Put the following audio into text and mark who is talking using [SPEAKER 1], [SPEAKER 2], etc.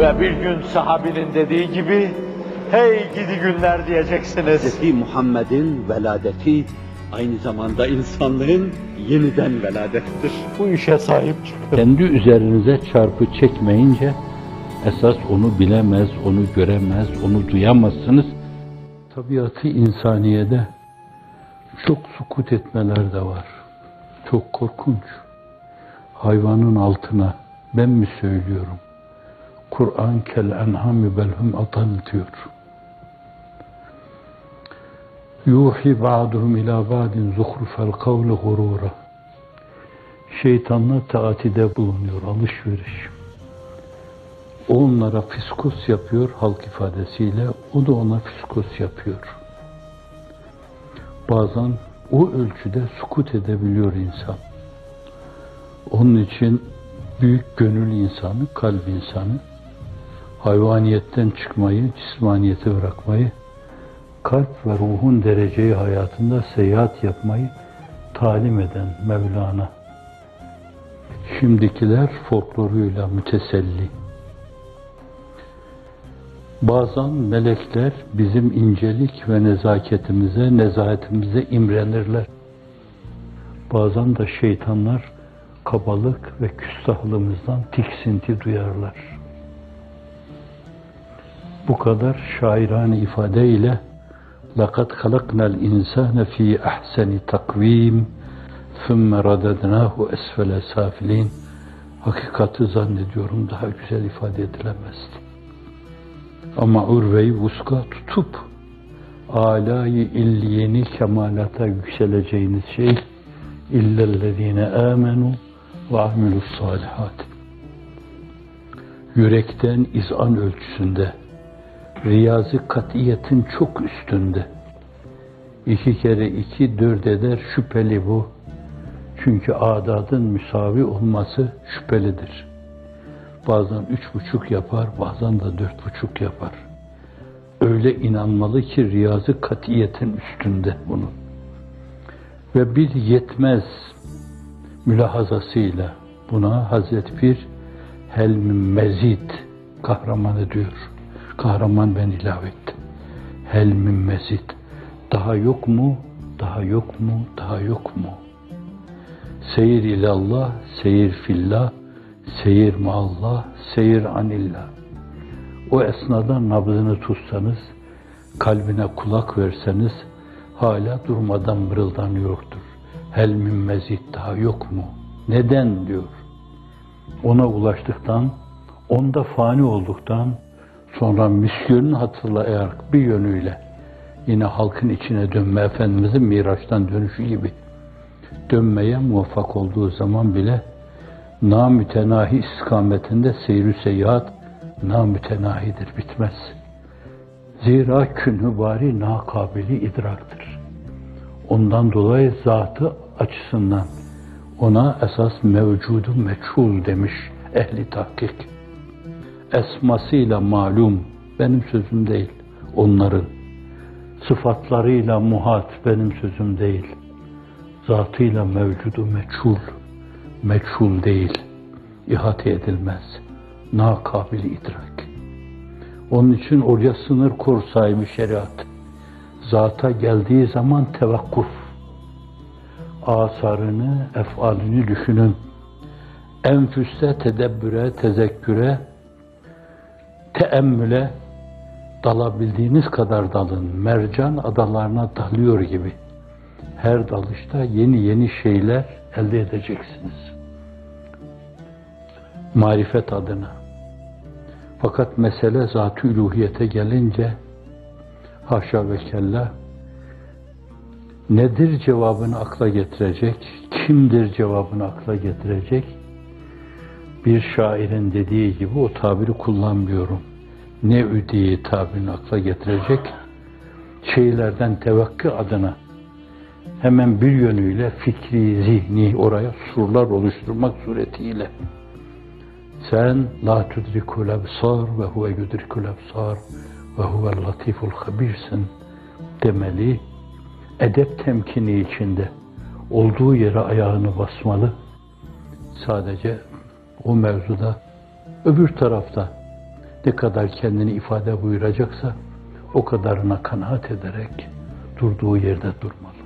[SPEAKER 1] Ve bir gün sahabinin dediği gibi, hey gidi günler diyeceksiniz.
[SPEAKER 2] Hz. Muhammed'in veladeti aynı zamanda insanlığın yeniden veladettir.
[SPEAKER 1] Bu işe sahip çıkın.
[SPEAKER 3] Kendi üzerinize çarpı çekmeyince esas onu bilemez, onu göremez, onu duyamazsınız. Tabiatı insaniyede çok sukut etmeler de var. Çok korkunç. Hayvanın altına ben mi söylüyorum? Kur'an kel enhami belhum atal diyor. Yuhi ba'duhum ila ba'din zuhrufel kavli gurura. Şeytanla taatide bulunuyor, alışveriş. Onlara fiskos yapıyor halk ifadesiyle, o da ona fiskos yapıyor. Bazen o ölçüde sukut edebiliyor insan. Onun için büyük gönül insanı, kalp insanı, hayvaniyetten çıkmayı, cismaniyete bırakmayı, kalp ve ruhun dereceyi hayatında seyahat yapmayı talim eden Mevlana. Şimdikiler folkloruyla müteselli. Bazen melekler bizim incelik ve nezaketimize, nezahetimize imrenirler. Bazen de şeytanlar kabalık ve küstahlığımızdan tiksinti duyarlar bu kadar şairane ifadeyle لَقَدْ خَلَقْنَا الْاِنْسَانَ ف۪ي اَحْسَنِ takvim ثُمَّ رَدَدْنَاهُ اَسْفَلَ سَافِل۪ينَ Hakikati zannediyorum daha güzel ifade edilemezdi. Ama urveyi vuska tutup alayı illiyeni kemalata yükseleceğiniz şey illellezine amenu ve amilus salihat. Yürekten izan ölçüsünde riyazi katiyetin çok üstünde. İki kere iki dört eder şüpheli bu. Çünkü adadın müsavi olması şüphelidir. Bazen üç buçuk yapar, bazen de dört buçuk yapar. Öyle inanmalı ki riyazı katiyetin üstünde bunu. Ve bir yetmez mülahazasıyla buna Hazreti Pir helmin mezid kahramanı diyor. Kahraman ben ilave ettim. Helmin mezid. Daha yok mu? Daha yok mu? Daha yok mu? Seyir ilallah, seyir fillah, seyir maallah, seyir anillah. O esnada nabzını tutsanız, kalbine kulak verseniz, hala durmadan mırıldanıyordur. Hel min mezid daha yok mu? Neden diyor. Ona ulaştıktan, onda fani olduktan, sonra misyonunu hatırlayarak bir yönüyle yine halkın içine dönme Efendimizin Miraç'tan dönüşü gibi dönmeye muvaffak olduğu zaman bile namütenahi istikametinde seyri seyahat namütenahidir, bitmez. Zira künhü bari nakabili idraktır. Ondan dolayı zatı açısından ona esas mevcudu meçhul demiş ehli tahkik. Esmasıyla malum, benim sözüm değil, onların. Sıfatlarıyla muhat, benim sözüm değil. Zatıyla mevcudu meçhul, meçhul değil, ihate edilmez, nakabili idrak. Onun için oraya sınır kor sahibi şeriat. Zata geldiği zaman tevakkuf. Asarını, efalini düşünün. Enfüste tedebbüre, tezekküre, teemmüle dalabildiğiniz kadar dalın. Mercan adalarına dalıyor gibi. Her dalışta yeni yeni şeyler elde edeceksiniz. Marifet adına. Fakat mesele zat-ı üluhiyete gelince haşa ve kella nedir cevabını akla getirecek, kimdir cevabını akla getirecek? Bir şairin dediği gibi o tabiri kullanmıyorum. Ne üdiyi tabirini akla getirecek? Şeylerden tevakkı adına hemen bir yönüyle fikri, zihni oraya surlar oluşturmak suretiyle sen la tudrikul ebsar ve huve yudrikul ebsar ve huvel latiful habirsin demeli. Edep temkini içinde olduğu yere ayağını basmalı. Sadece o mevzuda öbür tarafta ne kadar kendini ifade buyuracaksa o kadarına kanaat ederek durduğu yerde durmalı.